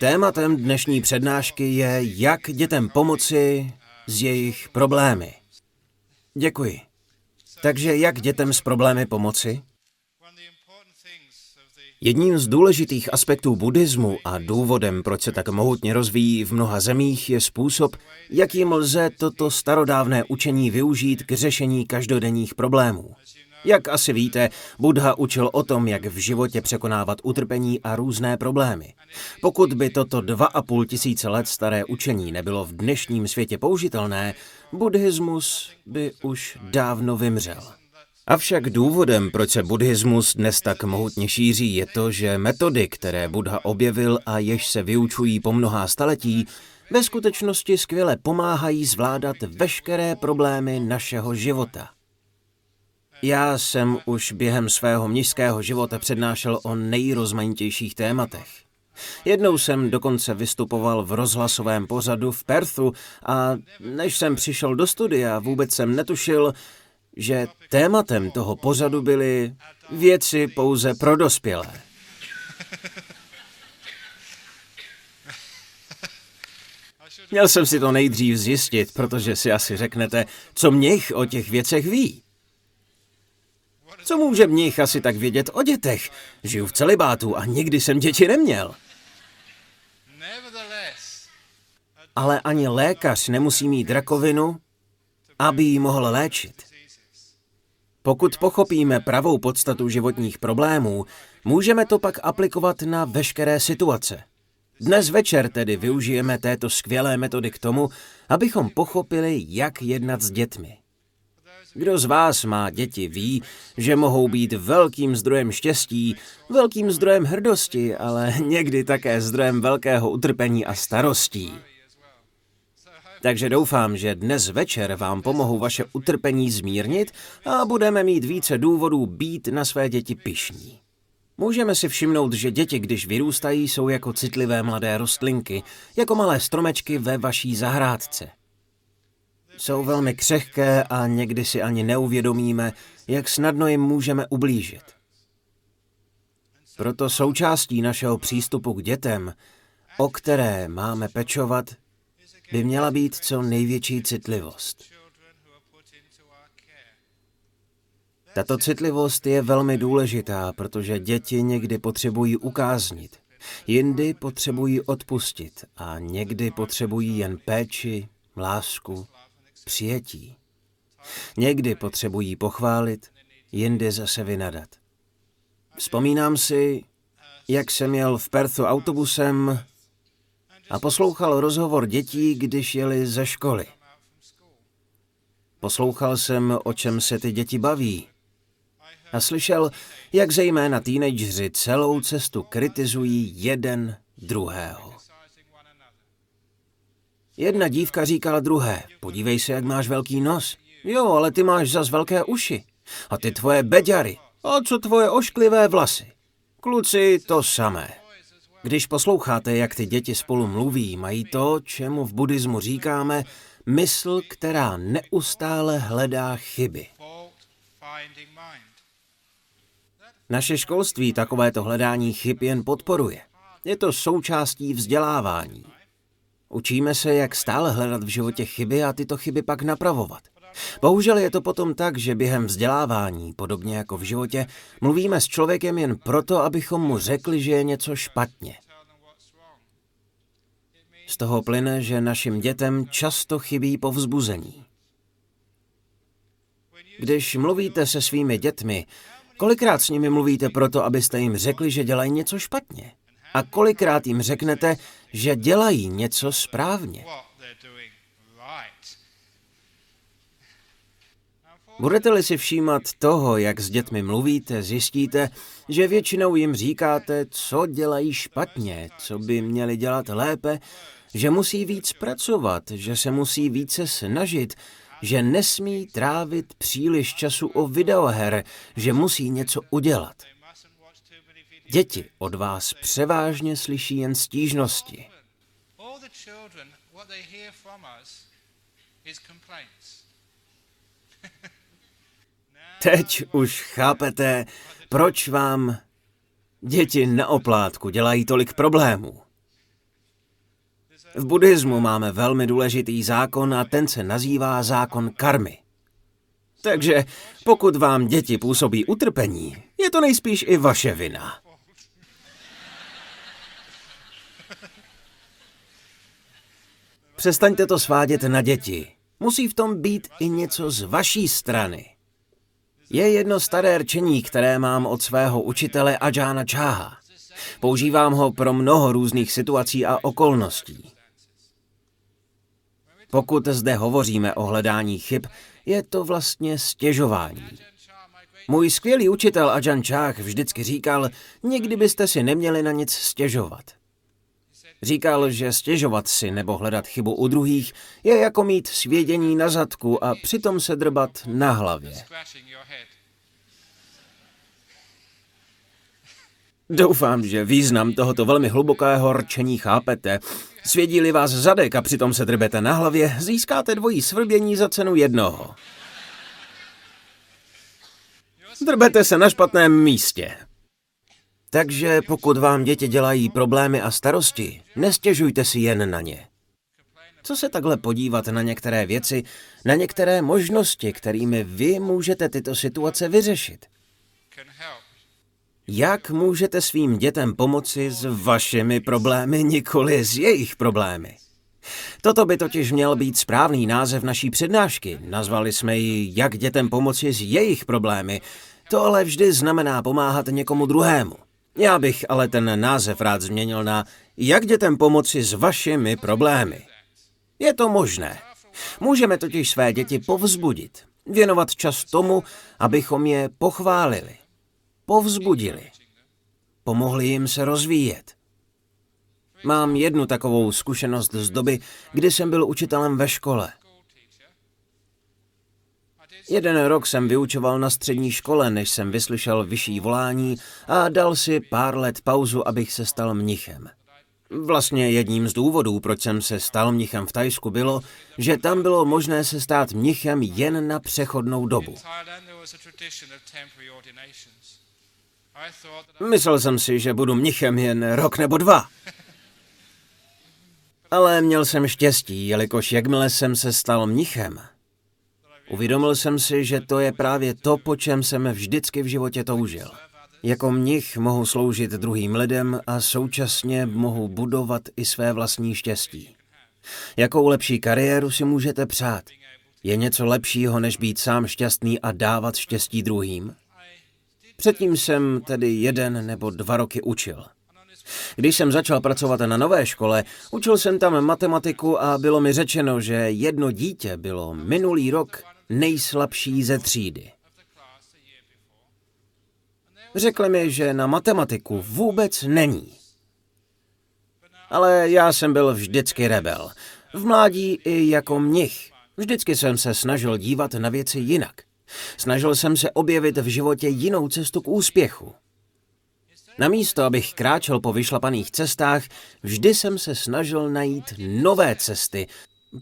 Tématem dnešní přednášky je, jak dětem pomoci s jejich problémy. Děkuji. Takže jak dětem s problémy pomoci? Jedním z důležitých aspektů buddhismu a důvodem, proč se tak mohutně rozvíjí v mnoha zemích, je způsob, jakým lze toto starodávné učení využít k řešení každodenních problémů. Jak asi víte, Buddha učil o tom, jak v životě překonávat utrpení a různé problémy. Pokud by toto dva a půl tisíce let staré učení nebylo v dnešním světě použitelné, buddhismus by už dávno vymřel. Avšak důvodem, proč se buddhismus dnes tak mohutně šíří, je to, že metody, které Buddha objevil a jež se vyučují po mnohá staletí, ve skutečnosti skvěle pomáhají zvládat veškeré problémy našeho života. Já jsem už během svého mnižského života přednášel o nejrozmanitějších tématech. Jednou jsem dokonce vystupoval v rozhlasovém pořadu v Perthu a než jsem přišel do studia, vůbec jsem netušil, že tématem toho pořadu byly věci pouze pro dospělé. Měl jsem si to nejdřív zjistit, protože si asi řeknete, co mnich o těch věcech ví. Co může mnich asi tak vědět o dětech? Žiju v celibátu a nikdy jsem děti neměl. Ale ani lékař nemusí mít rakovinu, aby ji mohl léčit. Pokud pochopíme pravou podstatu životních problémů, můžeme to pak aplikovat na veškeré situace. Dnes večer tedy využijeme této skvělé metody k tomu, abychom pochopili, jak jednat s dětmi. Kdo z vás má děti, ví, že mohou být velkým zdrojem štěstí, velkým zdrojem hrdosti, ale někdy také zdrojem velkého utrpení a starostí. Takže doufám, že dnes večer vám pomohu vaše utrpení zmírnit a budeme mít více důvodů být na své děti pišní. Můžeme si všimnout, že děti, když vyrůstají, jsou jako citlivé mladé rostlinky, jako malé stromečky ve vaší zahrádce. Jsou velmi křehké a někdy si ani neuvědomíme, jak snadno jim můžeme ublížit. Proto součástí našeho přístupu k dětem, o které máme pečovat, by měla být co největší citlivost. Tato citlivost je velmi důležitá, protože děti někdy potřebují ukáznit, jindy potřebují odpustit a někdy potřebují jen péči, lásku, přijetí. Někdy potřebují pochválit, jindy zase vynadat. Vzpomínám si, jak jsem jel v Perthu autobusem a poslouchal rozhovor dětí, když jeli ze školy. Poslouchal jsem, o čem se ty děti baví. A slyšel, jak zejména teenageři celou cestu kritizují jeden druhého. Jedna dívka říkala druhé, podívej se, jak máš velký nos. Jo, ale ty máš zas velké uši. A ty tvoje beďary. A co tvoje ošklivé vlasy? Kluci, to samé. Když posloucháte, jak ty děti spolu mluví, mají to, čemu v buddhismu říkáme, mysl, která neustále hledá chyby. Naše školství takovéto hledání chyb jen podporuje. Je to součástí vzdělávání. Učíme se, jak stále hledat v životě chyby a tyto chyby pak napravovat. Bohužel je to potom tak, že během vzdělávání, podobně jako v životě, mluvíme s člověkem jen proto, abychom mu řekli, že je něco špatně. Z toho plyne, že našim dětem často chybí povzbuzení. Když mluvíte se svými dětmi, kolikrát s nimi mluvíte proto, abyste jim řekli, že dělají něco špatně? A kolikrát jim řeknete, že dělají něco správně? Budete-li si všímat toho, jak s dětmi mluvíte, zjistíte, že většinou jim říkáte, co dělají špatně, co by měli dělat lépe, že musí víc pracovat, že se musí více snažit, že nesmí trávit příliš času o videoher, že musí něco udělat. Děti od vás převážně slyší jen stížnosti. Teď už chápete, proč vám děti na oplátku dělají tolik problémů. V buddhismu máme velmi důležitý zákon a ten se nazývá zákon karmy. Takže pokud vám děti působí utrpení, je to nejspíš i vaše vina. Přestaňte to svádět na děti. Musí v tom být i něco z vaší strany. Je jedno staré rčení, které mám od svého učitele Ajana Čáha. Používám ho pro mnoho různých situací a okolností. Pokud zde hovoříme o hledání chyb, je to vlastně stěžování. Můj skvělý učitel Ajan Čách vždycky říkal, nikdy byste si neměli na nic stěžovat. Říkal, že stěžovat si nebo hledat chybu u druhých je jako mít svědění na zadku a přitom se drbat na hlavě. Doufám, že význam tohoto velmi hlubokého rčení chápete. Svědí-li vás zadek a přitom se drbete na hlavě, získáte dvojí svrbění za cenu jednoho. Drbete se na špatném místě. Takže pokud vám děti dělají problémy a starosti, nestěžujte si jen na ně. Co se takhle podívat na některé věci, na některé možnosti, kterými vy můžete tyto situace vyřešit? Jak můžete svým dětem pomoci s vašimi problémy, nikoli s jejich problémy? Toto by totiž měl být správný název naší přednášky. Nazvali jsme ji Jak dětem pomoci s jejich problémy. To ale vždy znamená pomáhat někomu druhému. Já bych ale ten název rád změnil na Jak dětem pomoci s vašimi problémy. Je to možné. Můžeme totiž své děti povzbudit, věnovat čas tomu, abychom je pochválili povzbudili. Pomohli jim se rozvíjet. Mám jednu takovou zkušenost z doby, kdy jsem byl učitelem ve škole. Jeden rok jsem vyučoval na střední škole, než jsem vyslyšel vyšší volání a dal si pár let pauzu, abych se stal mnichem. Vlastně jedním z důvodů, proč jsem se stal mnichem v Tajsku, bylo, že tam bylo možné se stát mnichem jen na přechodnou dobu. Myslel jsem si, že budu mnichem jen rok nebo dva. Ale měl jsem štěstí, jelikož jakmile jsem se stal mnichem, uvědomil jsem si, že to je právě to, po čem jsem vždycky v životě toužil. Jako mnich mohu sloužit druhým lidem a současně mohu budovat i své vlastní štěstí. Jakou lepší kariéru si můžete přát? Je něco lepšího, než být sám šťastný a dávat štěstí druhým? Předtím jsem tedy jeden nebo dva roky učil. Když jsem začal pracovat na nové škole, učil jsem tam matematiku a bylo mi řečeno, že jedno dítě bylo minulý rok nejslabší ze třídy. Řekli mi, že na matematiku vůbec není. Ale já jsem byl vždycky rebel. V mládí i jako mnich. Vždycky jsem se snažil dívat na věci jinak. Snažil jsem se objevit v životě jinou cestu k úspěchu. Namísto, abych kráčel po vyšlapaných cestách, vždy jsem se snažil najít nové cesty,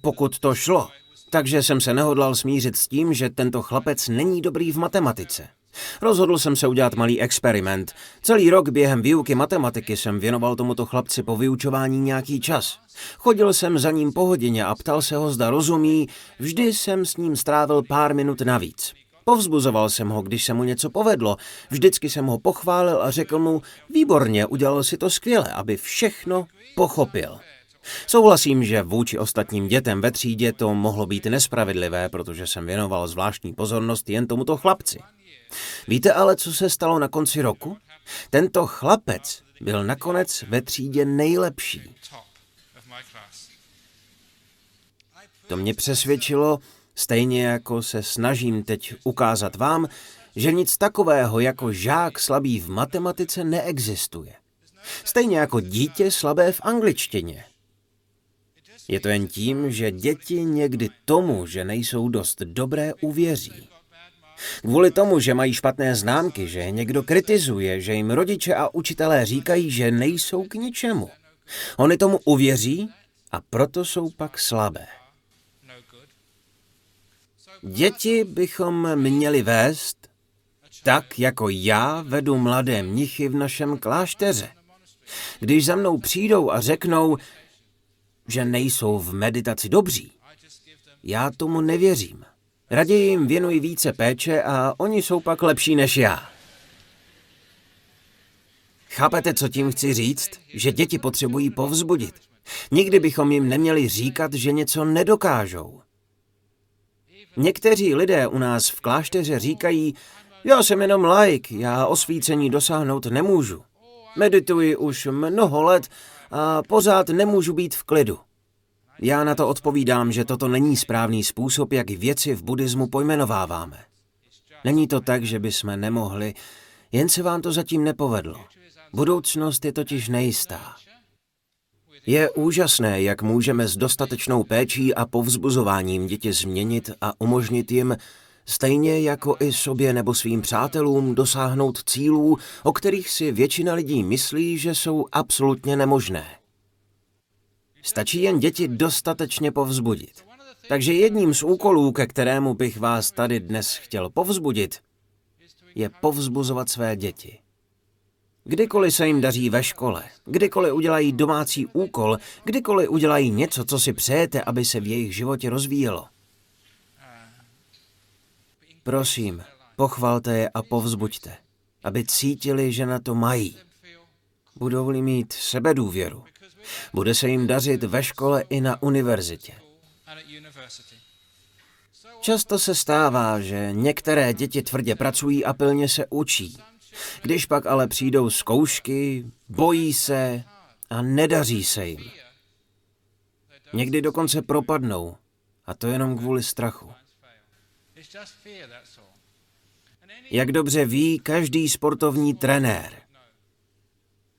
pokud to šlo. Takže jsem se nehodlal smířit s tím, že tento chlapec není dobrý v matematice. Rozhodl jsem se udělat malý experiment. Celý rok během výuky matematiky jsem věnoval tomuto chlapci po vyučování nějaký čas. Chodil jsem za ním po hodině a ptal se ho, zda rozumí, vždy jsem s ním strávil pár minut navíc. Povzbuzoval jsem ho, když se mu něco povedlo. Vždycky jsem ho pochválil a řekl mu, výborně, udělal si to skvěle, aby všechno pochopil. Souhlasím, že vůči ostatním dětem ve třídě to mohlo být nespravedlivé, protože jsem věnoval zvláštní pozornost jen tomuto chlapci. Víte ale, co se stalo na konci roku? Tento chlapec byl nakonec ve třídě nejlepší. To mě přesvědčilo, stejně jako se snažím teď ukázat vám, že nic takového jako žák slabý v matematice neexistuje. Stejně jako dítě slabé v angličtině. Je to jen tím, že děti někdy tomu, že nejsou dost dobré, uvěří. Kvůli tomu, že mají špatné známky, že někdo kritizuje, že jim rodiče a učitelé říkají, že nejsou k ničemu. Oni tomu uvěří a proto jsou pak slabé. Děti bychom měli vést tak, jako já vedu mladé mnichy v našem klášteře. Když za mnou přijdou a řeknou, že nejsou v meditaci dobří. Já tomu nevěřím. Raději jim věnuji více péče a oni jsou pak lepší než já. Chápete, co tím chci říct? Že děti potřebují povzbudit. Nikdy bychom jim neměli říkat, že něco nedokážou. Někteří lidé u nás v klášteře říkají, já jsem jenom like, já osvícení dosáhnout nemůžu. Medituji už mnoho let a pořád nemůžu být v klidu. Já na to odpovídám, že toto není správný způsob, jak věci v buddhismu pojmenováváme. Není to tak, že bychom nemohli, jen se vám to zatím nepovedlo. Budoucnost je totiž nejistá. Je úžasné, jak můžeme s dostatečnou péčí a povzbuzováním děti změnit a umožnit jim, stejně jako i sobě nebo svým přátelům, dosáhnout cílů, o kterých si většina lidí myslí, že jsou absolutně nemožné. Stačí jen děti dostatečně povzbudit. Takže jedním z úkolů, ke kterému bych vás tady dnes chtěl povzbudit, je povzbuzovat své děti. Kdykoliv se jim daří ve škole, kdykoliv udělají domácí úkol, kdykoliv udělají něco, co si přejete, aby se v jejich životě rozvíjelo. Prosím, pochvalte je a povzbuďte, aby cítili, že na to mají. Budou-li mít sebedůvěru, bude se jim dařit ve škole i na univerzitě. Často se stává, že některé děti tvrdě pracují a pilně se učí. Když pak ale přijdou zkoušky, bojí se a nedaří se jim. Někdy dokonce propadnou, a to jenom kvůli strachu. Jak dobře ví každý sportovní trenér,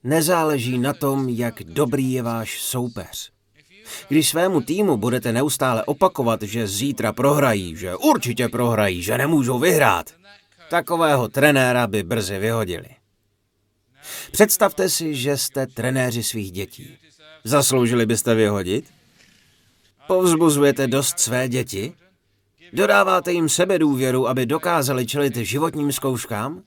nezáleží na tom, jak dobrý je váš soupeř. Když svému týmu budete neustále opakovat, že zítra prohrají, že určitě prohrají, že nemůžou vyhrát, Takového trenéra by brzy vyhodili. Představte si, že jste trenéři svých dětí. Zasloužili byste vyhodit? Povzbuzujete dost své děti? Dodáváte jim sebedůvěru, aby dokázali čelit životním zkouškám?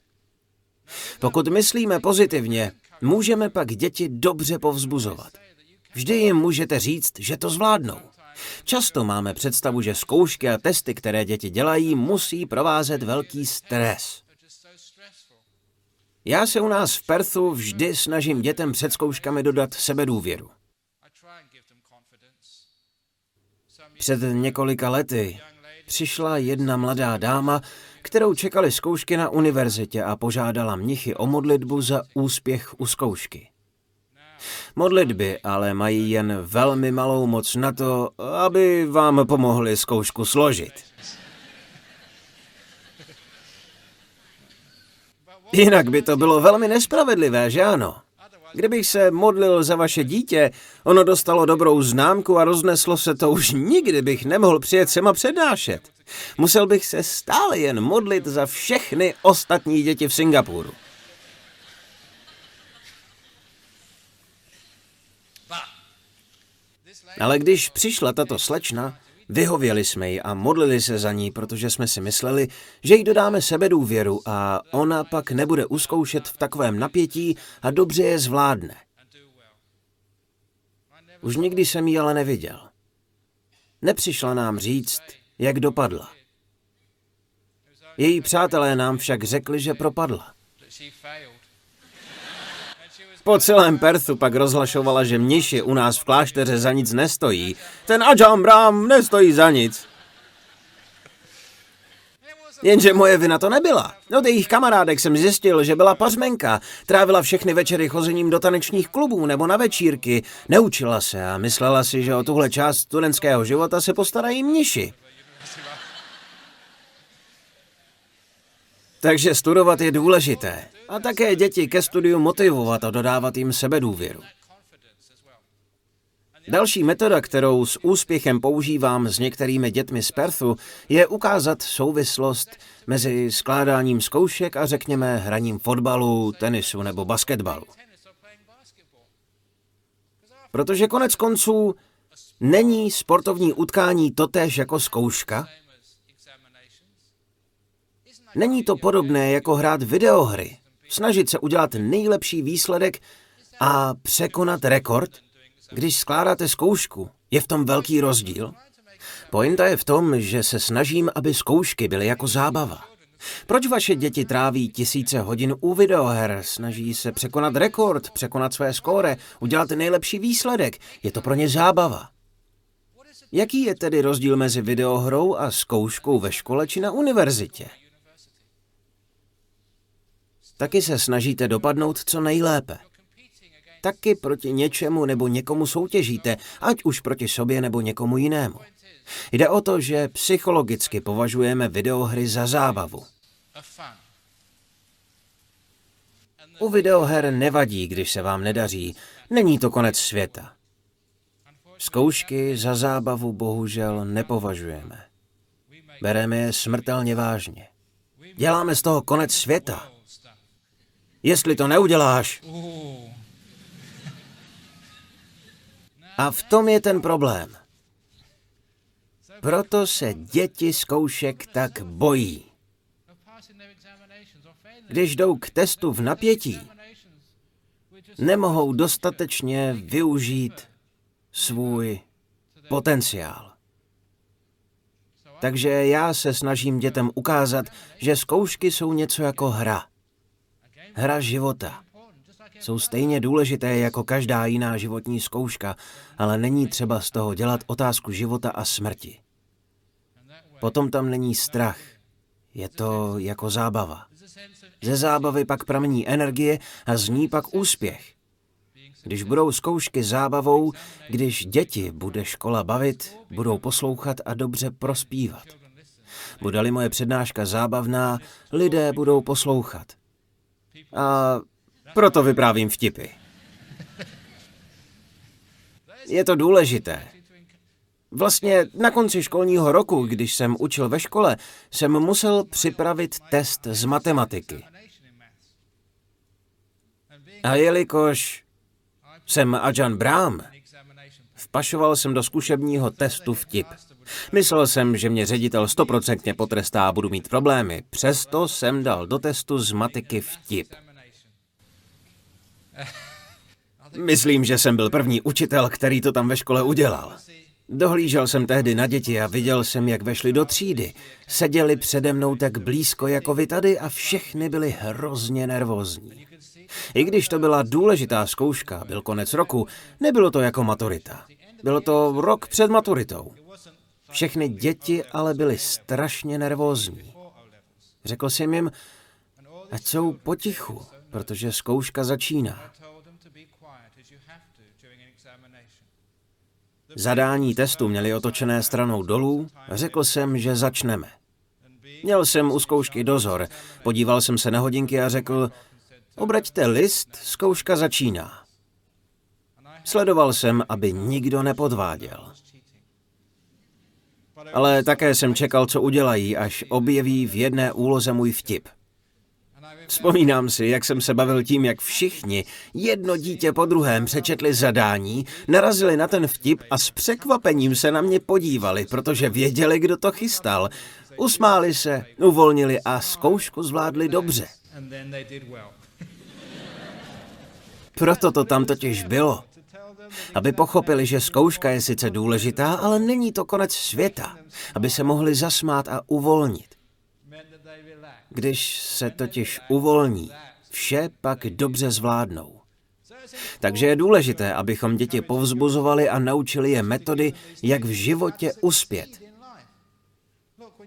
Pokud myslíme pozitivně, můžeme pak děti dobře povzbuzovat. Vždy jim můžete říct, že to zvládnou. Často máme představu, že zkoušky a testy, které děti dělají, musí provázet velký stres. Já se u nás v Perthu vždy snažím dětem před zkouškami dodat sebedůvěru. Před několika lety přišla jedna mladá dáma, kterou čekali zkoušky na univerzitě a požádala mnichy o modlitbu za úspěch u zkoušky. Modlitby ale mají jen velmi malou moc na to, aby vám pomohli zkoušku složit. Jinak by to bylo velmi nespravedlivé, že ano? Kdybych se modlil za vaše dítě, ono dostalo dobrou známku a rozneslo se to, už nikdy bych nemohl přijet sem a přednášet. Musel bych se stále jen modlit za všechny ostatní děti v Singapuru. Ale když přišla tato slečna, vyhověli jsme ji a modlili se za ní, protože jsme si mysleli, že jí dodáme sebedůvěru a ona pak nebude uskoušet v takovém napětí a dobře je zvládne. Už nikdy jsem ji ale neviděl. Nepřišla nám říct, jak dopadla. Její přátelé nám však řekli, že propadla. Po celém Perthu pak rozhlašovala, že mniši u nás v klášteře za nic nestojí. Ten Ajahn Brahm nestojí za nic. Jenže moje vina to nebyla. Od jejich kamarádek jsem zjistil, že byla pařmenka. Trávila všechny večery chozením do tanečních klubů nebo na večírky. Neučila se a myslela si, že o tuhle část studentského života se postarají mniši. Takže studovat je důležité. A také děti ke studiu motivovat a dodávat jim sebedůvěru. Další metoda, kterou s úspěchem používám s některými dětmi z Perthu, je ukázat souvislost mezi skládáním zkoušek a řekněme hraním fotbalu, tenisu nebo basketbalu. Protože konec konců není sportovní utkání totéž jako zkouška, Není to podobné jako hrát videohry, snažit se udělat nejlepší výsledek a překonat rekord? Když skládáte zkoušku, je v tom velký rozdíl? Pointa je v tom, že se snažím, aby zkoušky byly jako zábava. Proč vaše děti tráví tisíce hodin u videoher? Snaží se překonat rekord, překonat své skóre, udělat nejlepší výsledek. Je to pro ně zábava. Jaký je tedy rozdíl mezi videohrou a zkouškou ve škole či na univerzitě? Taky se snažíte dopadnout co nejlépe. Taky proti něčemu nebo někomu soutěžíte, ať už proti sobě nebo někomu jinému. Jde o to, že psychologicky považujeme videohry za zábavu. U videoher nevadí, když se vám nedaří. Není to konec světa. Zkoušky za zábavu bohužel nepovažujeme. Bereme je smrtelně vážně. Děláme z toho konec světa. Jestli to neuděláš. A v tom je ten problém. Proto se děti zkoušek tak bojí. Když jdou k testu v napětí, nemohou dostatečně využít svůj potenciál. Takže já se snažím dětem ukázat, že zkoušky jsou něco jako hra. Hra života. Jsou stejně důležité jako každá jiná životní zkouška, ale není třeba z toho dělat otázku života a smrti. Potom tam není strach. Je to jako zábava. Ze zábavy pak pramení energie a z ní pak úspěch. Když budou zkoušky zábavou, když děti bude škola bavit, budou poslouchat a dobře prospívat. Bude-li moje přednáška zábavná, lidé budou poslouchat. A proto vyprávím vtipy. Je to důležité. Vlastně na konci školního roku, když jsem učil ve škole, jsem musel připravit test z matematiky. A jelikož jsem Ajan Brám, vpašoval jsem do zkušebního testu vtip. Myslel jsem, že mě ředitel stoprocentně potrestá a budu mít problémy. Přesto jsem dal do testu z matiky vtip. Myslím, že jsem byl první učitel, který to tam ve škole udělal. Dohlížel jsem tehdy na děti a viděl jsem, jak vešli do třídy. Seděli přede mnou tak blízko jako vy tady a všechny byli hrozně nervózní. I když to byla důležitá zkouška, byl konec roku, nebylo to jako maturita. Bylo to rok před maturitou. Všechny děti ale byly strašně nervózní. Řekl jsem jim, ať jsou potichu, protože zkouška začíná. Zadání testu měli otočené stranou dolů, řekl jsem, že začneme. Měl jsem u zkoušky dozor, podíval jsem se na hodinky a řekl, obraťte list, zkouška začíná. Sledoval jsem, aby nikdo nepodváděl. Ale také jsem čekal, co udělají, až objeví v jedné úloze můj vtip. Vzpomínám si, jak jsem se bavil tím, jak všichni, jedno dítě po druhém, přečetli zadání, narazili na ten vtip a s překvapením se na mě podívali, protože věděli, kdo to chystal. Usmáli se, uvolnili a zkoušku zvládli dobře. Proto to tam totiž bylo. Aby pochopili, že zkouška je sice důležitá, ale není to konec světa. Aby se mohli zasmát a uvolnit. Když se totiž uvolní, vše pak dobře zvládnou. Takže je důležité, abychom děti povzbuzovali a naučili je metody, jak v životě uspět.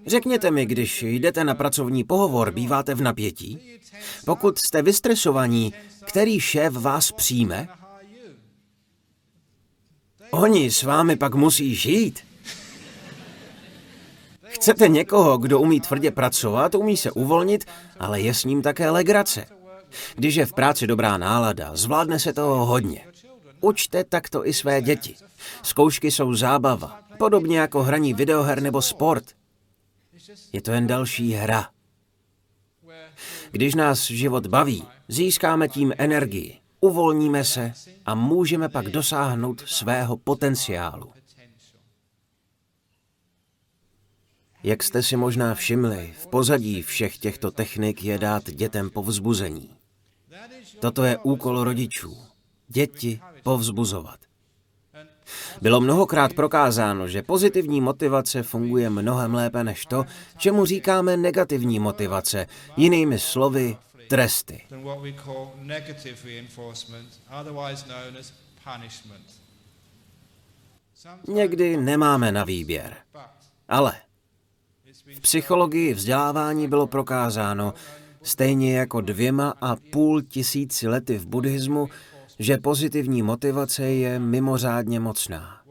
Řekněte mi, když jdete na pracovní pohovor, býváte v napětí? Pokud jste vystresovaní, který šéf vás přijme? Oni s vámi pak musí žít. Chcete někoho, kdo umí tvrdě pracovat, umí se uvolnit, ale je s ním také legrace. Když je v práci dobrá nálada, zvládne se toho hodně. Učte takto i své děti. Zkoušky jsou zábava, podobně jako hraní videoher nebo sport. Je to jen další hra. Když nás život baví, získáme tím energii, uvolníme se a můžeme pak dosáhnout svého potenciálu. Jak jste si možná všimli, v pozadí všech těchto technik je dát dětem povzbuzení. Toto je úkol rodičů. Děti povzbuzovat. Bylo mnohokrát prokázáno, že pozitivní motivace funguje mnohem lépe než to, čemu říkáme negativní motivace, jinými slovy tresty. Někdy nemáme na výběr. Ale v psychologii vzdělávání bylo prokázáno, stejně jako dvěma a půl tisíci lety v buddhismu, že pozitivní motivace je mimořádně mocná.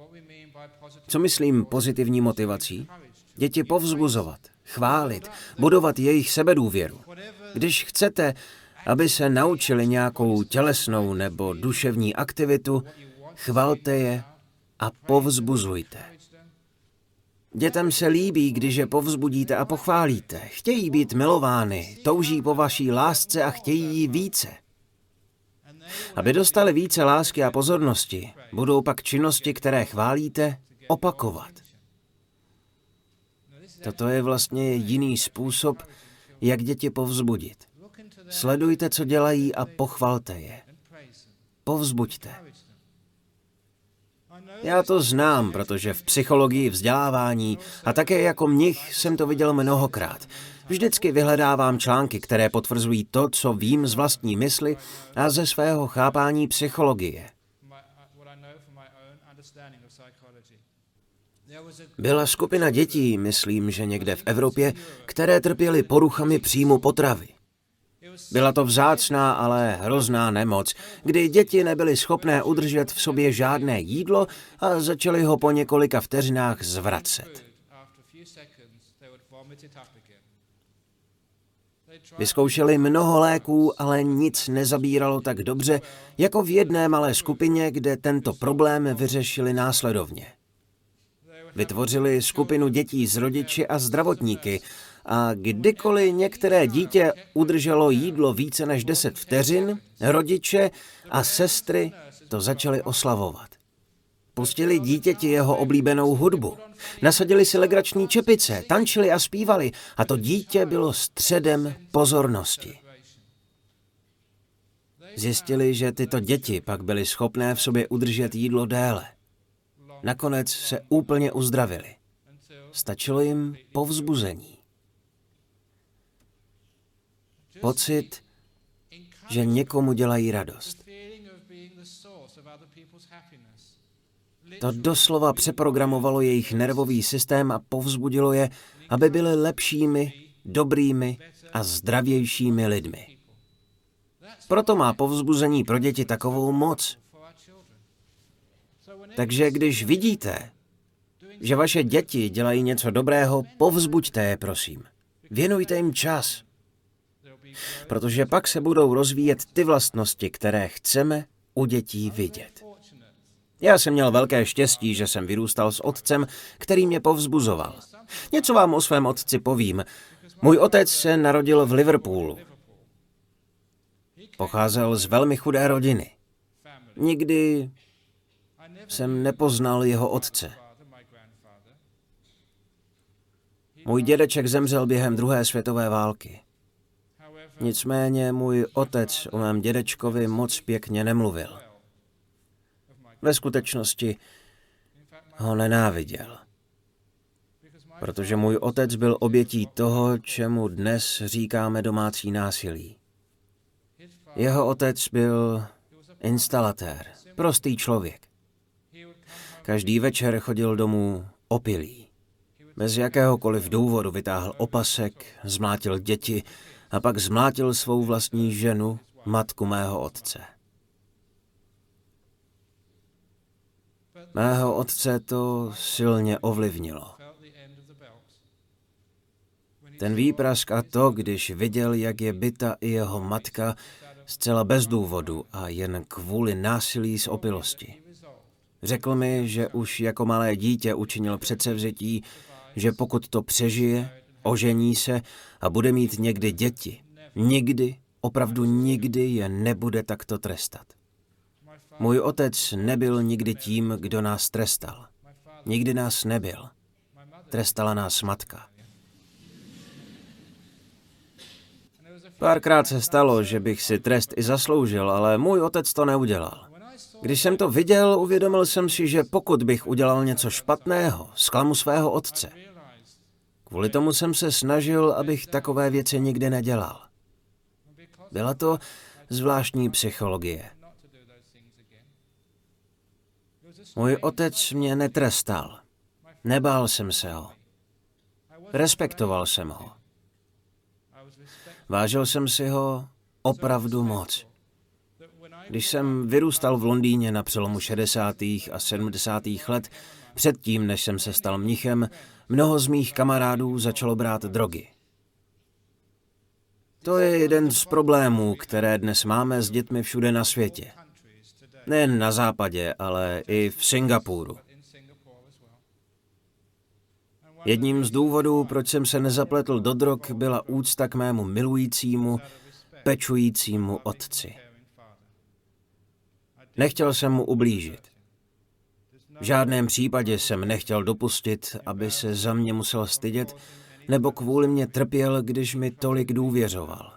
Co myslím pozitivní motivací? Děti povzbuzovat, chválit, budovat jejich sebedůvěru. Když chcete, aby se naučili nějakou tělesnou nebo duševní aktivitu, chvalte je a povzbuzujte. Dětem se líbí, když je povzbudíte a pochválíte. Chtějí být milovány, touží po vaší lásce a chtějí jí více. Aby dostali více lásky a pozornosti, budou pak činnosti, které chválíte, opakovat. Toto je vlastně jiný způsob, jak děti povzbudit. Sledujte, co dělají a pochvalte je. Povzbuďte. Já to znám, protože v psychologii vzdělávání a také jako mnich jsem to viděl mnohokrát. Vždycky vyhledávám články, které potvrzují to, co vím z vlastní mysli a ze svého chápání psychologie. Byla skupina dětí, myslím, že někde v Evropě, které trpěly poruchami příjmu potravy. Byla to vzácná, ale hrozná nemoc, kdy děti nebyly schopné udržet v sobě žádné jídlo a začaly ho po několika vteřinách zvracet. Vyzkoušeli mnoho léků, ale nic nezabíralo tak dobře, jako v jedné malé skupině, kde tento problém vyřešili následovně. Vytvořili skupinu dětí s rodiči a zdravotníky a kdykoliv některé dítě udrželo jídlo více než 10 vteřin, rodiče a sestry to začali oslavovat. Pustili dítěti jeho oblíbenou hudbu. Nasadili si legrační čepice, tančili a zpívali a to dítě bylo středem pozornosti. Zjistili, že tyto děti pak byly schopné v sobě udržet jídlo déle. Nakonec se úplně uzdravili. Stačilo jim povzbuzení. Pocit, že někomu dělají radost. To doslova přeprogramovalo jejich nervový systém a povzbudilo je, aby byli lepšími, dobrými a zdravějšími lidmi. Proto má povzbuzení pro děti takovou moc. Takže když vidíte, že vaše děti dělají něco dobrého, povzbuďte je, prosím. Věnujte jim čas. Protože pak se budou rozvíjet ty vlastnosti, které chceme u dětí vidět. Já jsem měl velké štěstí, že jsem vyrůstal s otcem, který mě povzbuzoval. Něco vám o svém otci povím. Můj otec se narodil v Liverpoolu. Pocházel z velmi chudé rodiny. Nikdy jsem nepoznal jeho otce. Můj dědeček zemřel během druhé světové války. Nicméně můj otec o mém dědečkovi moc pěkně nemluvil. Ve skutečnosti ho nenáviděl. Protože můj otec byl obětí toho, čemu dnes říkáme domácí násilí. Jeho otec byl instalatér, prostý člověk. Každý večer chodil domů opilý. Bez jakéhokoliv důvodu vytáhl opasek, zmlátil děti a pak zmlátil svou vlastní ženu, matku mého otce. Mého otce to silně ovlivnilo. Ten výprask a to, když viděl, jak je byta i jeho matka, zcela bez důvodu a jen kvůli násilí z opilosti. Řekl mi, že už jako malé dítě učinil předsevzetí, že pokud to přežije, ožení se a bude mít někdy děti, nikdy, opravdu nikdy je nebude takto trestat. Můj otec nebyl nikdy tím, kdo nás trestal. Nikdy nás nebyl. Trestala nás matka. Párkrát se stalo, že bych si trest i zasloužil, ale můj otec to neudělal. Když jsem to viděl, uvědomil jsem si, že pokud bych udělal něco špatného, zklamu svého otce. Kvůli tomu jsem se snažil, abych takové věci nikdy nedělal. Byla to zvláštní psychologie. Můj otec mě netrestal. Nebál jsem se ho. Respektoval jsem ho. Vážil jsem si ho opravdu moc. Když jsem vyrůstal v Londýně na přelomu 60. a 70. let, předtím, než jsem se stal mnichem, mnoho z mých kamarádů začalo brát drogy. To je jeden z problémů, které dnes máme s dětmi všude na světě. Nejen na západě, ale i v Singapuru. Jedním z důvodů, proč jsem se nezapletl do drog, byla úcta k mému milujícímu, pečujícímu otci. Nechtěl jsem mu ublížit. V žádném případě jsem nechtěl dopustit, aby se za mě musel stydět, nebo kvůli mě trpěl, když mi tolik důvěřoval.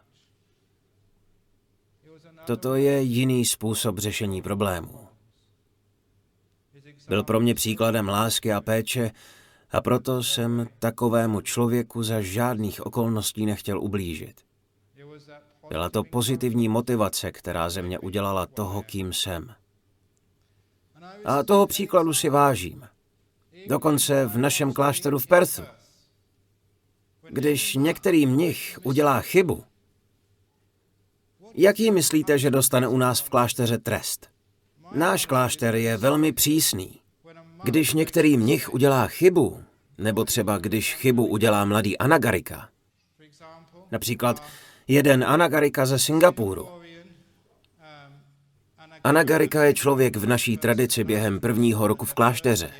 Toto je jiný způsob řešení problémů. Byl pro mě příkladem lásky a péče a proto jsem takovému člověku za žádných okolností nechtěl ublížit. Byla to pozitivní motivace, která ze mě udělala toho, kým jsem. A toho příkladu si vážím. Dokonce v našem klášteru v Perthu. Když některý mnich udělá chybu, jaký myslíte, že dostane u nás v klášteře trest? Náš klášter je velmi přísný. Když některý mnich udělá chybu, nebo třeba když chybu udělá mladý anagarika, například jeden anagarika ze Singapuru. Anagarika je člověk v naší tradici během prvního roku v klášteře.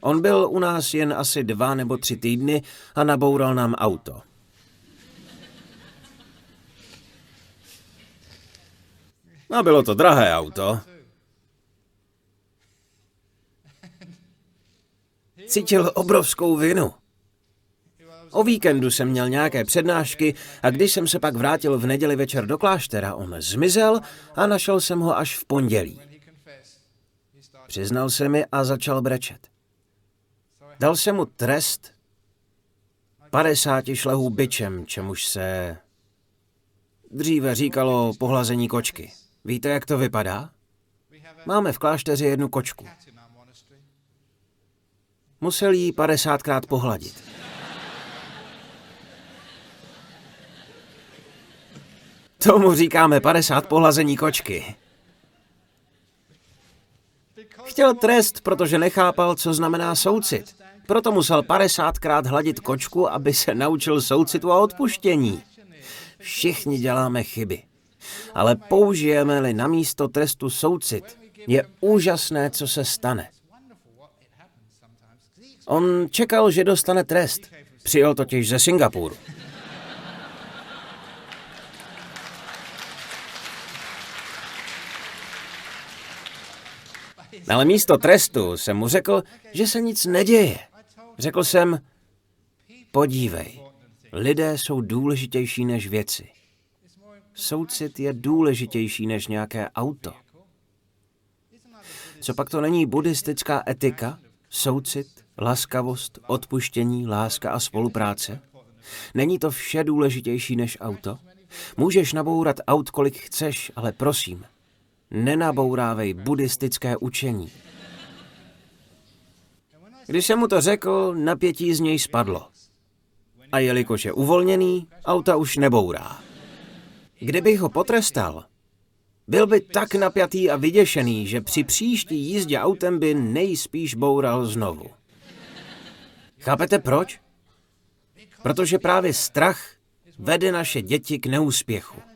On byl u nás jen asi dva nebo tři týdny a naboural nám auto. A bylo to drahé auto. Cítil obrovskou vinu. O víkendu jsem měl nějaké přednášky a když jsem se pak vrátil v neděli večer do kláštera, on zmizel a našel jsem ho až v pondělí. Přiznal se mi a začal brečet. Dal jsem mu trest 50 šlehů byčem, čemuž se dříve říkalo pohlazení kočky. Víte, jak to vypadá? Máme v klášteře jednu kočku. Musel jí 50krát pohladit. Tomu říkáme 50 pohlazení kočky. Chtěl trest, protože nechápal, co znamená soucit. Proto musel 50krát hladit kočku, aby se naučil soucitu a odpuštění. Všichni děláme chyby. Ale použijeme-li na místo trestu soucit, je úžasné, co se stane. On čekal, že dostane trest. Přijel totiž ze Singapuru. Ale místo trestu jsem mu řekl, že se nic neděje. Řekl jsem, podívej, lidé jsou důležitější než věci. Soucit je důležitější než nějaké auto. Co pak to není buddhistická etika? Soucit, laskavost, odpuštění, láska a spolupráce? Není to vše důležitější než auto? Můžeš nabourat aut, kolik chceš, ale prosím, nenabourávej buddhistické učení. Když jsem mu to řekl, napětí z něj spadlo. A jelikož je uvolněný, auta už nebourá. Kdybych ho potrestal, byl by tak napjatý a vyděšený, že při příští jízdě autem by nejspíš boural znovu. Chápete proč? Protože právě strach vede naše děti k neúspěchu.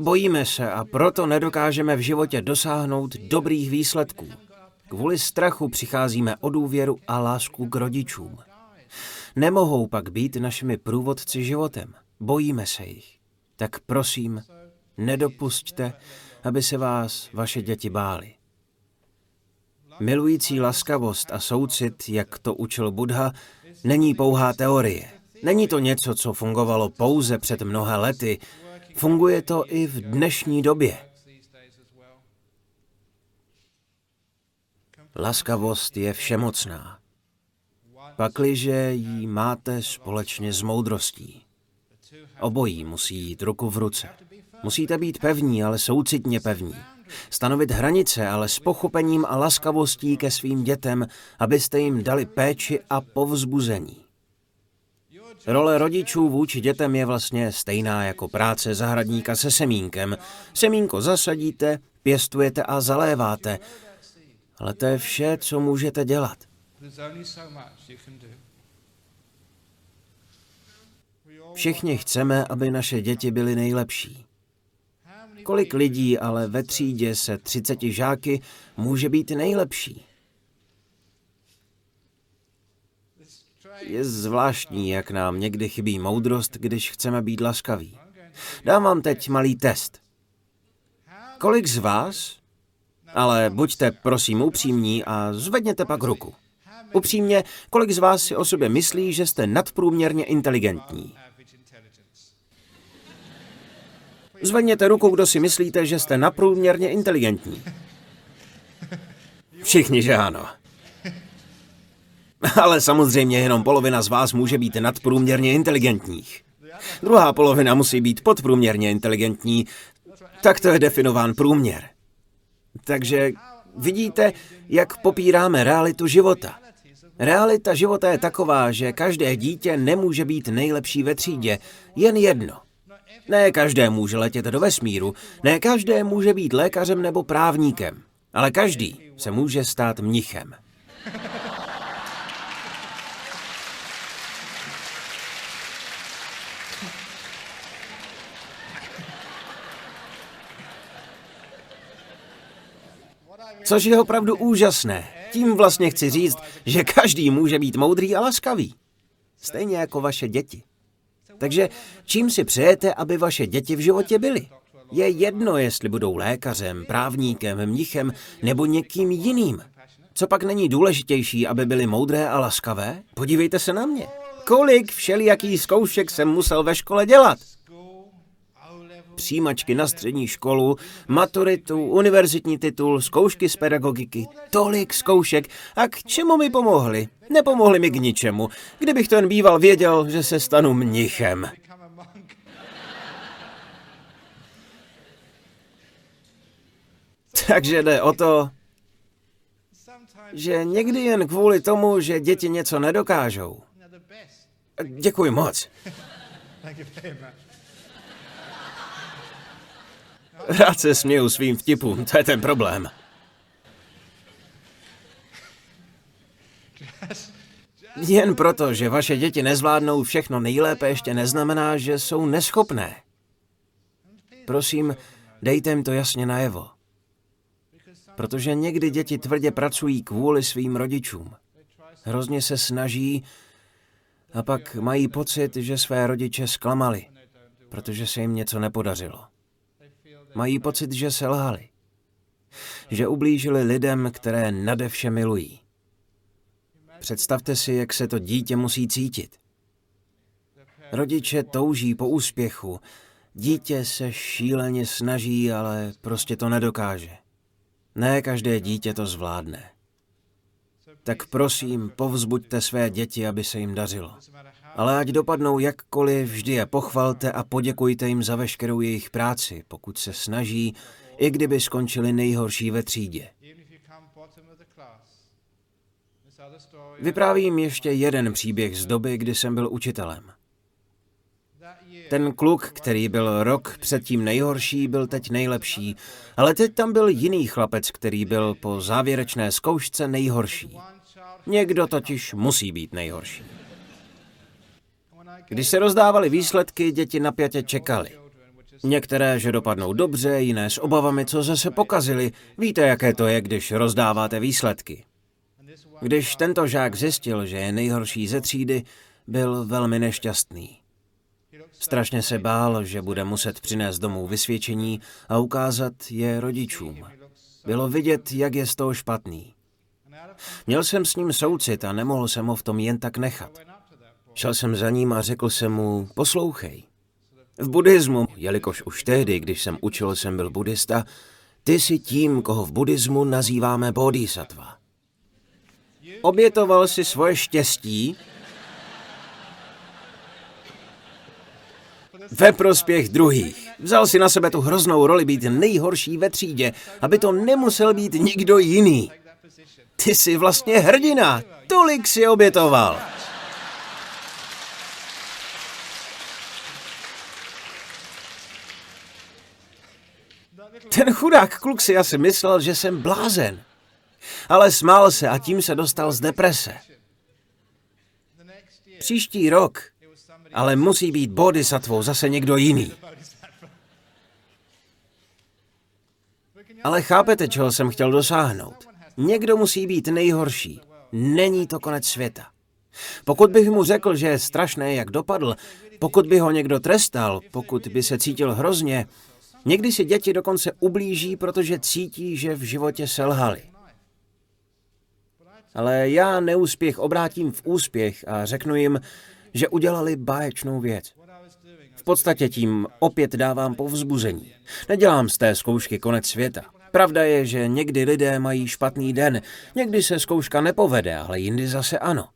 Bojíme se a proto nedokážeme v životě dosáhnout dobrých výsledků. Kvůli strachu přicházíme o důvěru a lásku k rodičům. Nemohou pak být našimi průvodci životem. Bojíme se jich. Tak prosím, nedopusťte, aby se vás vaše děti bály. Milující laskavost a soucit, jak to učil Buddha, není pouhá teorie. Není to něco, co fungovalo pouze před mnoha lety, Funguje to i v dnešní době. Laskavost je všemocná. Pakliže ji máte společně s moudrostí. Obojí musí jít ruku v ruce. Musíte být pevní, ale soucitně pevní. Stanovit hranice, ale s pochopením a laskavostí ke svým dětem, abyste jim dali péči a povzbuzení. Role rodičů vůči dětem je vlastně stejná jako práce zahradníka se semínkem. Semínko zasadíte, pěstujete a zaléváte. Ale to je vše, co můžete dělat. Všichni chceme, aby naše děti byly nejlepší. Kolik lidí ale ve třídě se 30 žáky může být nejlepší? Je zvláštní, jak nám někdy chybí moudrost, když chceme být laskaví. Dám vám teď malý test. Kolik z vás, ale buďte prosím upřímní a zvedněte pak ruku. Upřímně, kolik z vás si o sobě myslí, že jste nadprůměrně inteligentní? Zvedněte ruku, kdo si myslíte, že jste nadprůměrně inteligentní. Všichni, že ano. Ale samozřejmě jenom polovina z vás může být nadprůměrně inteligentních. Druhá polovina musí být podprůměrně inteligentní. Tak to je definován průměr. Takže vidíte, jak popíráme realitu života. Realita života je taková, že každé dítě nemůže být nejlepší ve třídě, jen jedno. Ne každé může letět do vesmíru, ne každé může být lékařem nebo právníkem, ale každý se může stát mnichem. Což je opravdu úžasné. Tím vlastně chci říct, že každý může být moudrý a laskavý. Stejně jako vaše děti. Takže čím si přejete, aby vaše děti v životě byly? Je jedno, jestli budou lékařem, právníkem, mnichem nebo někým jiným. Co pak není důležitější, aby byly moudré a laskavé? Podívejte se na mě. Kolik všelijaký zkoušek jsem musel ve škole dělat? Přijímačky na střední školu, maturitu, univerzitní titul, zkoušky z pedagogiky, tolik zkoušek. A k čemu mi pomohli? Nepomohli mi k ničemu. Kdybych to jen býval věděl, že se stanu mnichem. Takže jde o to, že někdy jen kvůli tomu, že děti něco nedokážou. Děkuji moc. Rád se směju svým vtipům, to je ten problém. Jen proto, že vaše děti nezvládnou všechno nejlépe, ještě neznamená, že jsou neschopné. Prosím, dejte jim to jasně najevo. Protože někdy děti tvrdě pracují kvůli svým rodičům. Hrozně se snaží a pak mají pocit, že své rodiče zklamali, protože se jim něco nepodařilo. Mají pocit, že selhali. Že ublížili lidem, které nade vše milují. Představte si, jak se to dítě musí cítit. Rodiče touží po úspěchu. Dítě se šíleně snaží, ale prostě to nedokáže. Ne každé dítě to zvládne. Tak prosím, povzbuďte své děti, aby se jim dařilo. Ale ať dopadnou jakkoliv, vždy je pochvalte a poděkujte jim za veškerou jejich práci, pokud se snaží, i kdyby skončili nejhorší ve třídě. Vyprávím ještě jeden příběh z doby, kdy jsem byl učitelem. Ten kluk, který byl rok předtím nejhorší, byl teď nejlepší, ale teď tam byl jiný chlapec, který byl po závěrečné zkoušce nejhorší. Někdo totiž musí být nejhorší. Když se rozdávaly výsledky, děti napjatě čekali. Některé, že dopadnou dobře, jiné s obavami, co zase pokazili. Víte, jaké to je, když rozdáváte výsledky. Když tento žák zjistil, že je nejhorší ze třídy, byl velmi nešťastný. Strašně se bál, že bude muset přinést domů vysvědčení a ukázat je rodičům. Bylo vidět, jak je z toho špatný. Měl jsem s ním soucit a nemohl jsem ho v tom jen tak nechat. Šel jsem za ním a řekl jsem mu, poslouchej. V buddhismu, jelikož už tehdy, když jsem učil, jsem byl buddhista, ty jsi tím, koho v buddhismu nazýváme bodhisattva. Obětoval si svoje štěstí ve prospěch druhých. Vzal si na sebe tu hroznou roli být nejhorší ve třídě, aby to nemusel být nikdo jiný. Ty jsi vlastně hrdina, tolik si obětoval. Ten chudák kluk si asi myslel, že jsem blázen. Ale smál se a tím se dostal z deprese. Příští rok ale musí být bodhisattvou zase někdo jiný. Ale chápete, čeho jsem chtěl dosáhnout? Někdo musí být nejhorší. Není to konec světa. Pokud bych mu řekl, že je strašné, jak dopadl, pokud by ho někdo trestal, pokud by se cítil hrozně, někdy si děti dokonce ublíží, protože cítí, že v životě selhali. Ale já neúspěch obrátím v úspěch a řeknu jim, že udělali báječnou věc. V podstatě tím opět dávám povzbuzení. Nedělám z té zkoušky konec světa. Pravda je, že někdy lidé mají špatný den, někdy se zkouška nepovede, ale jindy zase ano.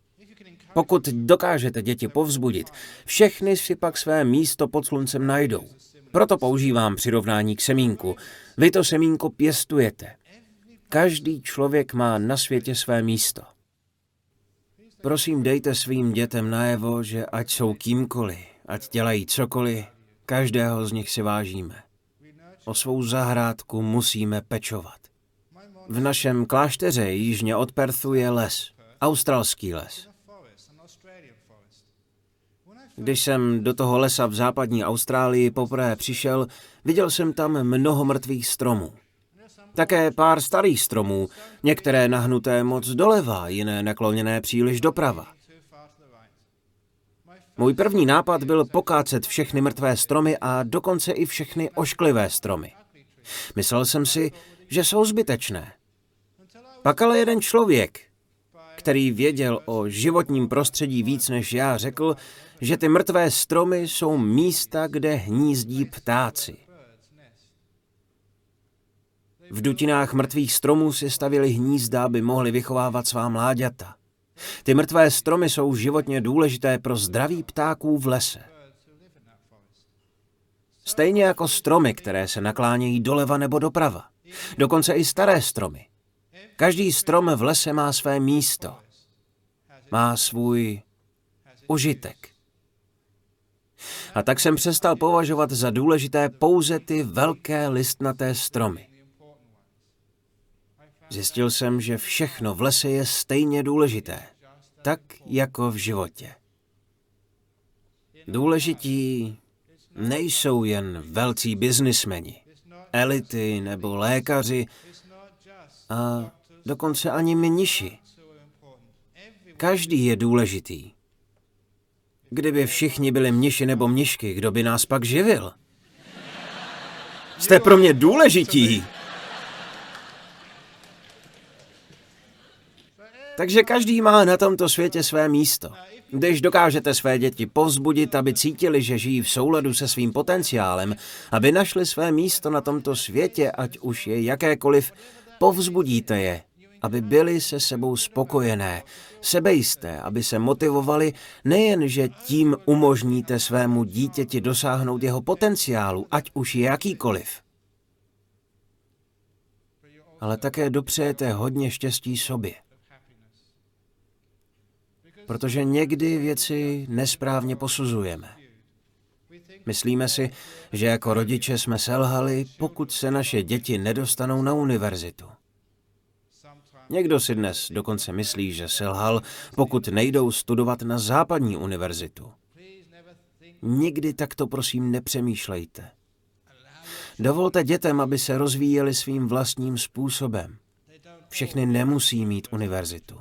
Pokud dokážete děti povzbudit, všechny si pak své místo pod sluncem najdou. Proto používám přirovnání k semínku. Vy to semínko pěstujete. Každý člověk má na světě své místo. Prosím, dejte svým dětem najevo, že ať jsou kýmkoliv, ať dělají cokoliv, každého z nich si vážíme. O svou zahrádku musíme pečovat. V našem klášteře jižně od Perthu je les, australský les. Když jsem do toho lesa v západní Austrálii poprvé přišel, viděl jsem tam mnoho mrtvých stromů. Také pár starých stromů, některé nahnuté moc doleva, jiné nakloněné příliš doprava. Můj první nápad byl pokácet všechny mrtvé stromy a dokonce i všechny ošklivé stromy. Myslel jsem si, že jsou zbytečné. Pak ale jeden člověk, který věděl o životním prostředí víc než já, řekl, že ty mrtvé stromy jsou místa, kde hnízdí ptáci. V dutinách mrtvých stromů si stavili hnízda, aby mohli vychovávat svá mláďata. Ty mrtvé stromy jsou životně důležité pro zdraví ptáků v lese. Stejně jako stromy, které se naklánějí doleva nebo doprava. Dokonce i staré stromy. Každý strom v lese má své místo. Má svůj užitek. A tak jsem přestal považovat za důležité pouze ty velké listnaté stromy. Zjistil jsem, že všechno v lese je stejně důležité, tak jako v životě. Důležití nejsou jen velcí biznismeni, elity nebo lékaři a dokonce ani mniši. Každý je důležitý. Kdyby všichni byli mniši nebo mnišky, kdo by nás pak živil? Jste pro mě důležití. Takže každý má na tomto světě své místo. Když dokážete své děti povzbudit, aby cítili, že žijí v souladu se svým potenciálem, aby našli své místo na tomto světě, ať už je jakékoliv, povzbudíte je, aby byli se sebou spokojené, sebejisté, aby se motivovali nejen, že tím umožníte svému dítěti dosáhnout jeho potenciálu, ať už jakýkoliv, ale také dopřejete hodně štěstí sobě protože někdy věci nesprávně posuzujeme. Myslíme si, že jako rodiče jsme selhali, pokud se naše děti nedostanou na univerzitu. Někdo si dnes dokonce myslí, že selhal, pokud nejdou studovat na západní univerzitu. Nikdy takto prosím nepřemýšlejte. Dovolte dětem, aby se rozvíjeli svým vlastním způsobem. Všechny nemusí mít univerzitu.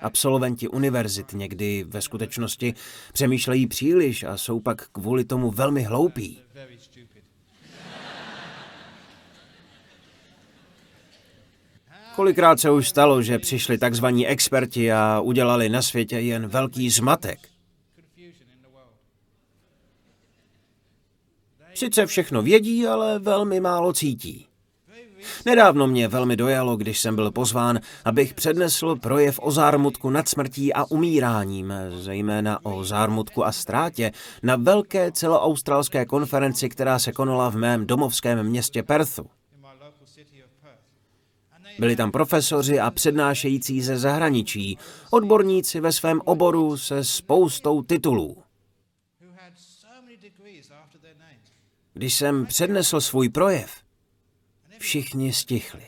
Absolventi univerzit někdy ve skutečnosti přemýšlejí příliš a jsou pak kvůli tomu velmi hloupí. Kolikrát se už stalo, že přišli takzvaní experti a udělali na světě jen velký zmatek. Sice všechno vědí, ale velmi málo cítí. Nedávno mě velmi dojalo, když jsem byl pozván, abych přednesl projev o zármutku nad smrtí a umíráním, zejména o zármutku a ztrátě, na velké celoaustralské konferenci, která se konala v mém domovském městě Perthu. Byli tam profesoři a přednášející ze zahraničí, odborníci ve svém oboru se spoustou titulů. Když jsem přednesl svůj projev, všichni stichli.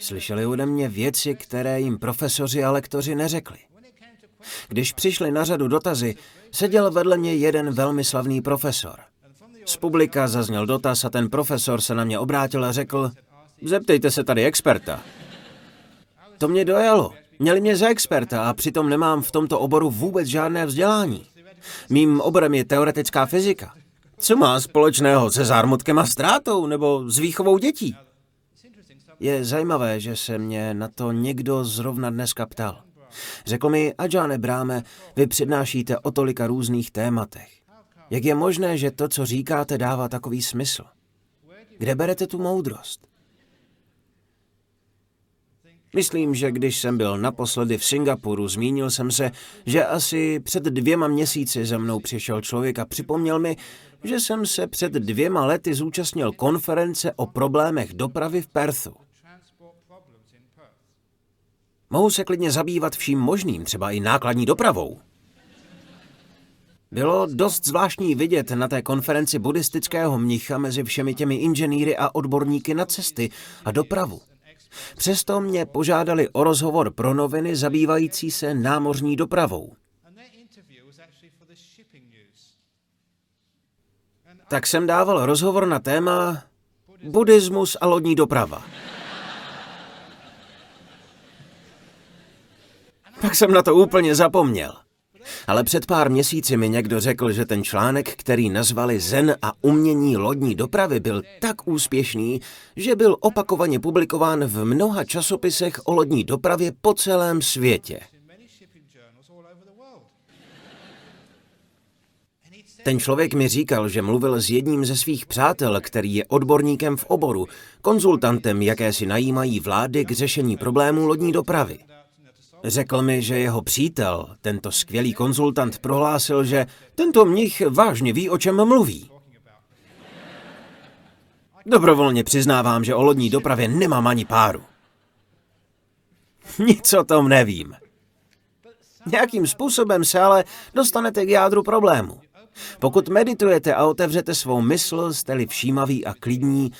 Slyšeli ode mě věci, které jim profesoři a lektoři neřekli. Když přišli na řadu dotazy, seděl vedle mě jeden velmi slavný profesor. Z publika zazněl dotaz a ten profesor se na mě obrátil a řekl, zeptejte se tady experta. To mě dojalo. Měli mě za experta a přitom nemám v tomto oboru vůbec žádné vzdělání. Mým oborem je teoretická fyzika. Co má společného se zármutkem a ztrátou nebo s výchovou dětí? Je zajímavé, že se mě na to někdo zrovna dneska ptal. Řekl mi, Adžane Bráme, vy přednášíte o tolika různých tématech. Jak je možné, že to, co říkáte, dává takový smysl? Kde berete tu moudrost? Myslím, že když jsem byl naposledy v Singapuru, zmínil jsem se, že asi před dvěma měsíci za mnou přišel člověk a připomněl mi, že jsem se před dvěma lety zúčastnil konference o problémech dopravy v Perthu. Mohu se klidně zabývat vším možným, třeba i nákladní dopravou. Bylo dost zvláštní vidět na té konferenci buddhistického mnicha mezi všemi těmi inženýry a odborníky na cesty a dopravu. Přesto mě požádali o rozhovor pro noviny zabývající se námořní dopravou. Tak jsem dával rozhovor na téma buddhismus a lodní doprava. Tak jsem na to úplně zapomněl. Ale před pár měsíci mi někdo řekl, že ten článek, který nazvali Zen a umění lodní dopravy, byl tak úspěšný, že byl opakovaně publikován v mnoha časopisech o lodní dopravě po celém světě. Ten člověk mi říkal, že mluvil s jedním ze svých přátel, který je odborníkem v oboru, konzultantem, jaké si najímají vlády k řešení problémů lodní dopravy. Řekl mi, že jeho přítel, tento skvělý konzultant, prohlásil, že tento mnich vážně ví, o čem mluví. Dobrovolně přiznávám, že o lodní dopravě nemám ani páru. Nic o tom nevím. Nějakým způsobem se ale dostanete k jádru problému. Pokud meditujete a otevřete svou mysl, jste-li všímaví a klidní,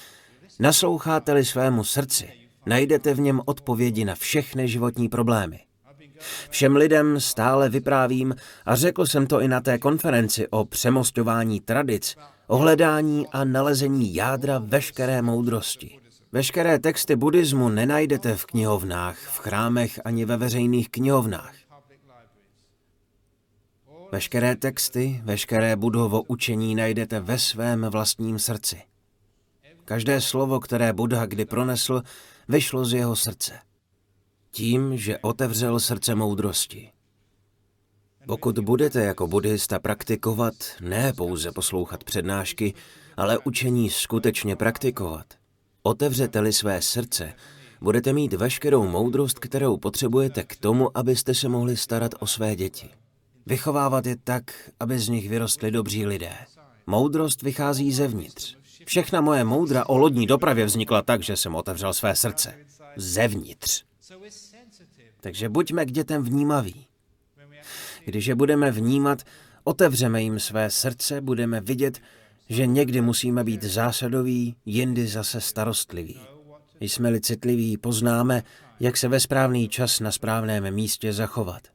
nasloucháte-li svému srdci, najdete v něm odpovědi na všechny životní problémy. Všem lidem stále vyprávím a řekl jsem to i na té konferenci o přemostování tradic, o hledání a nalezení jádra veškeré moudrosti. Veškeré texty buddhismu nenajdete v knihovnách, v chrámech ani ve veřejných knihovnách. Veškeré texty, veškeré budhovo učení najdete ve svém vlastním srdci. Každé slovo, které Buddha kdy pronesl, vyšlo z jeho srdce. Tím, že otevřel srdce moudrosti. Pokud budete jako buddhista praktikovat, ne pouze poslouchat přednášky, ale učení skutečně praktikovat, otevřete-li své srdce, budete mít veškerou moudrost, kterou potřebujete k tomu, abyste se mohli starat o své děti. Vychovávat je tak, aby z nich vyrostli dobří lidé. Moudrost vychází zevnitř. Všechna moje moudra o lodní dopravě vznikla tak, že jsem otevřel své srdce. Zevnitř. Takže buďme k dětem vnímaví. Když je budeme vnímat, otevřeme jim své srdce, budeme vidět, že někdy musíme být zásadoví, jindy zase starostliví. Jsme-li citliví, poznáme, jak se ve správný čas na správném místě zachovat.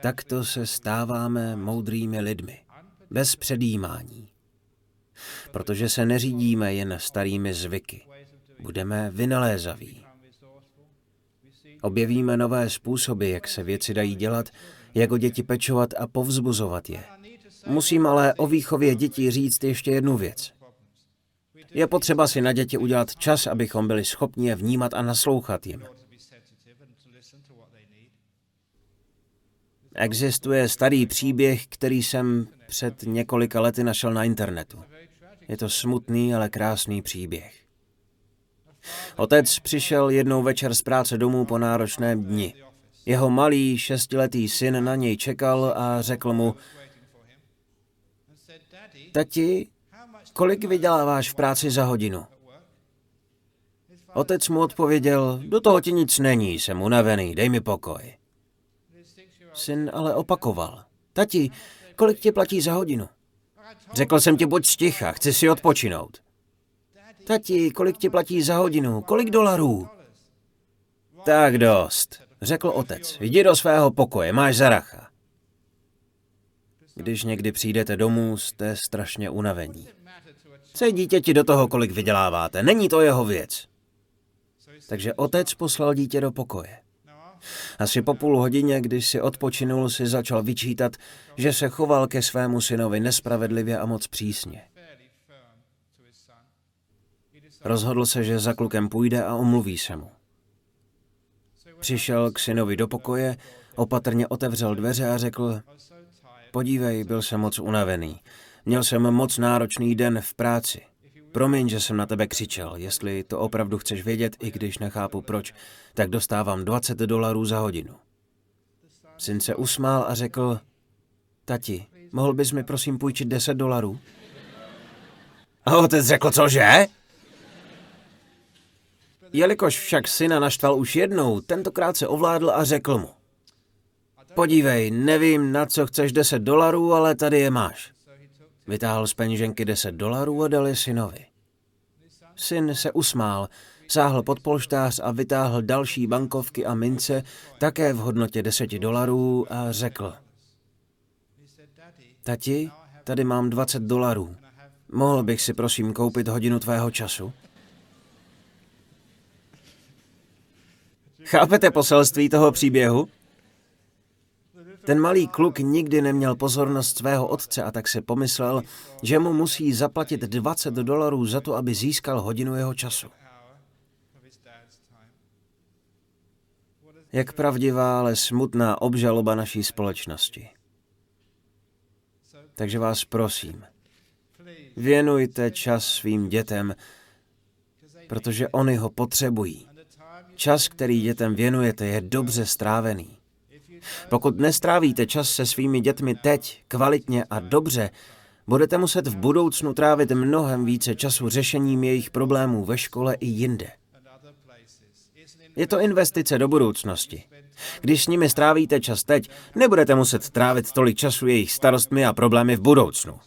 Takto se stáváme moudrými lidmi, bez předjímání. Protože se neřídíme jen starými zvyky. Budeme vynalézaví. Objevíme nové způsoby, jak se věci dají dělat, jak o děti pečovat a povzbuzovat je. Musím ale o výchově dětí říct ještě jednu věc. Je potřeba si na děti udělat čas, abychom byli schopni je vnímat a naslouchat jim. Existuje starý příběh, který jsem před několika lety našel na internetu. Je to smutný, ale krásný příběh. Otec přišel jednou večer z práce domů po náročném dni. Jeho malý šestiletý syn na něj čekal a řekl mu, Tati, kolik vyděláváš v práci za hodinu? Otec mu odpověděl, do toho ti nic není, jsem unavený, dej mi pokoj. Syn ale opakoval, tati, kolik ti platí za hodinu? Řekl jsem ti, buď sticha, chci si odpočinout. Tati, kolik ti platí za hodinu? Kolik dolarů? Tak dost, řekl otec. Jdi do svého pokoje, máš zaracha. Když někdy přijdete domů, jste strašně unavení. Co dítěti do toho, kolik vyděláváte? Není to jeho věc. Takže otec poslal dítě do pokoje. Asi po půl hodině, když si odpočinul, si začal vyčítat, že se choval ke svému synovi nespravedlivě a moc přísně. Rozhodl se, že za klukem půjde a omluví se mu. Přišel k synovi do pokoje, opatrně otevřel dveře a řekl, podívej, byl jsem moc unavený. Měl jsem moc náročný den v práci. Promiň, že jsem na tebe křičel. Jestli to opravdu chceš vědět, i když nechápu proč, tak dostávám 20 dolarů za hodinu. Syn se usmál a řekl, tati, mohl bys mi prosím půjčit 10 dolarů? A otec řekl, cože? Jelikož však syna naštval už jednou, tentokrát se ovládl a řekl mu. Podívej, nevím, na co chceš 10 dolarů, ale tady je máš. Vytáhl z peněženky 10 dolarů a dal je synovi. Syn se usmál, sáhl pod polštář a vytáhl další bankovky a mince, také v hodnotě 10 dolarů a řekl. Tati, tady mám 20 dolarů. Mohl bych si prosím koupit hodinu tvého času? Chápete poselství toho příběhu? Ten malý kluk nikdy neměl pozornost svého otce a tak se pomyslel, že mu musí zaplatit 20 dolarů za to, aby získal hodinu jeho času. Jak pravdivá, ale smutná obžaloba naší společnosti. Takže vás prosím, věnujte čas svým dětem, protože oni ho potřebují. Čas, který dětem věnujete, je dobře strávený. Pokud nestrávíte čas se svými dětmi teď, kvalitně a dobře, budete muset v budoucnu trávit mnohem více času řešením jejich problémů ve škole i jinde. Je to investice do budoucnosti. Když s nimi strávíte čas teď, nebudete muset trávit tolik času jejich starostmi a problémy v budoucnu.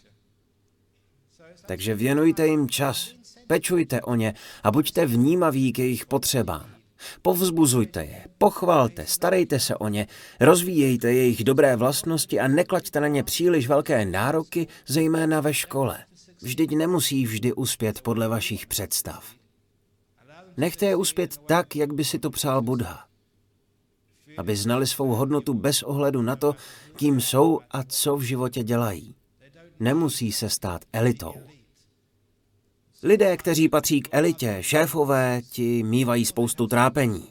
Takže věnujte jim čas, pečujte o ně a buďte vnímaví k jejich potřebám. Povzbuzujte je, pochvalte, starejte se o ně, rozvíjejte jejich dobré vlastnosti a neklaďte na ně příliš velké nároky, zejména ve škole. Vždyť nemusí vždy uspět podle vašich představ. Nechte je uspět tak, jak by si to přál Buddha. Aby znali svou hodnotu bez ohledu na to, kým jsou a co v životě dělají. Nemusí se stát elitou. Lidé, kteří patří k elitě, šéfové, ti mývají spoustu trápení.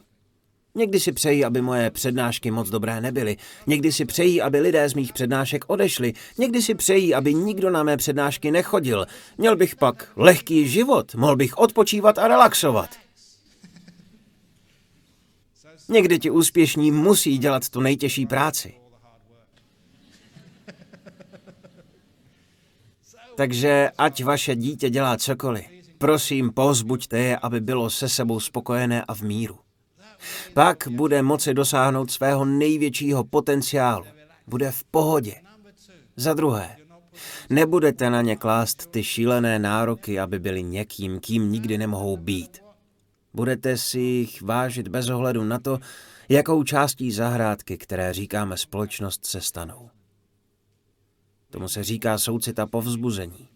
Někdy si přejí, aby moje přednášky moc dobré nebyly. Někdy si přejí, aby lidé z mých přednášek odešli. Někdy si přejí, aby nikdo na mé přednášky nechodil. Měl bych pak lehký život, mohl bych odpočívat a relaxovat. Někdy ti úspěšní musí dělat tu nejtěžší práci. Takže ať vaše dítě dělá cokoliv, prosím, pozbuďte je, aby bylo se sebou spokojené a v míru. Pak bude moci dosáhnout svého největšího potenciálu. Bude v pohodě. Za druhé, nebudete na ně klást ty šílené nároky, aby byli někým, kým nikdy nemohou být. Budete si jich vážit bez ohledu na to, jakou částí zahrádky, které říkáme společnost, se stanou. Tomu se říká soucita povzbuzení.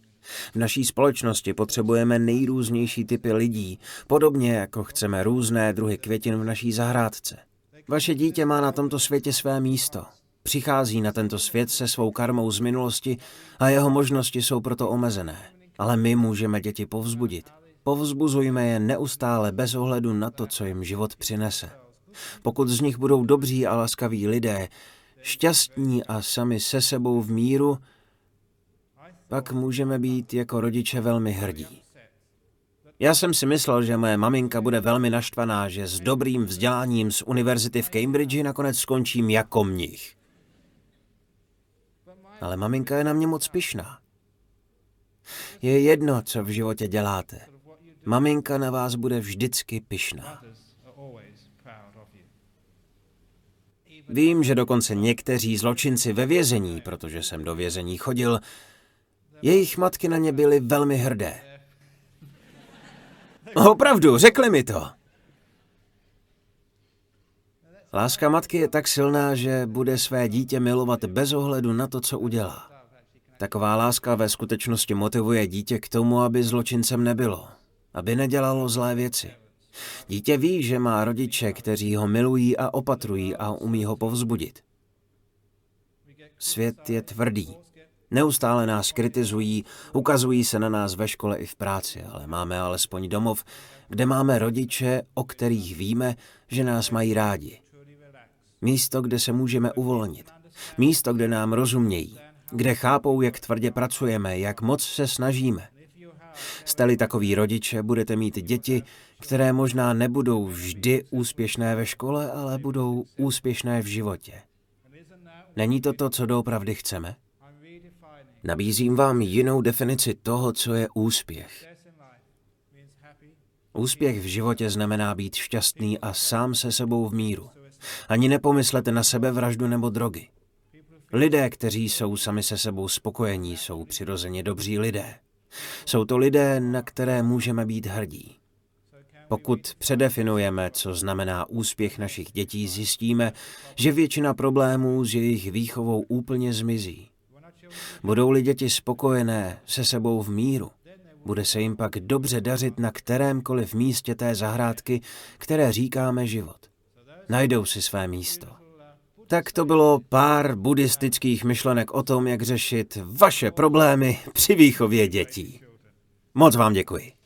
V naší společnosti potřebujeme nejrůznější typy lidí, podobně jako chceme různé druhy květin v naší zahrádce. Vaše dítě má na tomto světě své místo. Přichází na tento svět se svou karmou z minulosti a jeho možnosti jsou proto omezené. Ale my můžeme děti povzbudit. Povzbuzujme je neustále bez ohledu na to, co jim život přinese. Pokud z nich budou dobří a laskaví lidé, šťastní a sami se sebou v míru, pak můžeme být jako rodiče velmi hrdí. Já jsem si myslel, že moje maminka bude velmi naštvaná, že s dobrým vzděláním z univerzity v Cambridge nakonec skončím jako mnich. Ale maminka je na mě moc pyšná. Je jedno, co v životě děláte. Maminka na vás bude vždycky pyšná. Vím, že dokonce někteří zločinci ve vězení, protože jsem do vězení chodil, jejich matky na ně byly velmi hrdé. Opravdu, řekli mi to. Láska matky je tak silná, že bude své dítě milovat bez ohledu na to, co udělá. Taková láska ve skutečnosti motivuje dítě k tomu, aby zločincem nebylo, aby nedělalo zlé věci. Dítě ví, že má rodiče, kteří ho milují a opatrují a umí ho povzbudit. Svět je tvrdý. Neustále nás kritizují, ukazují se na nás ve škole i v práci, ale máme alespoň domov, kde máme rodiče, o kterých víme, že nás mají rádi. Místo, kde se můžeme uvolnit. Místo, kde nám rozumějí. Kde chápou, jak tvrdě pracujeme, jak moc se snažíme. Jste-li takový rodiče, budete mít děti, které možná nebudou vždy úspěšné ve škole, ale budou úspěšné v životě. Není to to, co doopravdy chceme? Nabízím vám jinou definici toho, co je úspěch. Úspěch v životě znamená být šťastný a sám se sebou v míru. Ani nepomyslete na sebevraždu nebo drogy. Lidé, kteří jsou sami se sebou spokojení, jsou přirozeně dobří lidé. Jsou to lidé, na které můžeme být hrdí. Pokud předefinujeme, co znamená úspěch našich dětí, zjistíme, že většina problémů s jejich výchovou úplně zmizí. Budou-li děti spokojené se sebou v míru, bude se jim pak dobře dařit na kterémkoliv místě té zahrádky, které říkáme život. Najdou si své místo. Tak to bylo pár buddhistických myšlenek o tom, jak řešit vaše problémy při výchově dětí. Moc vám děkuji.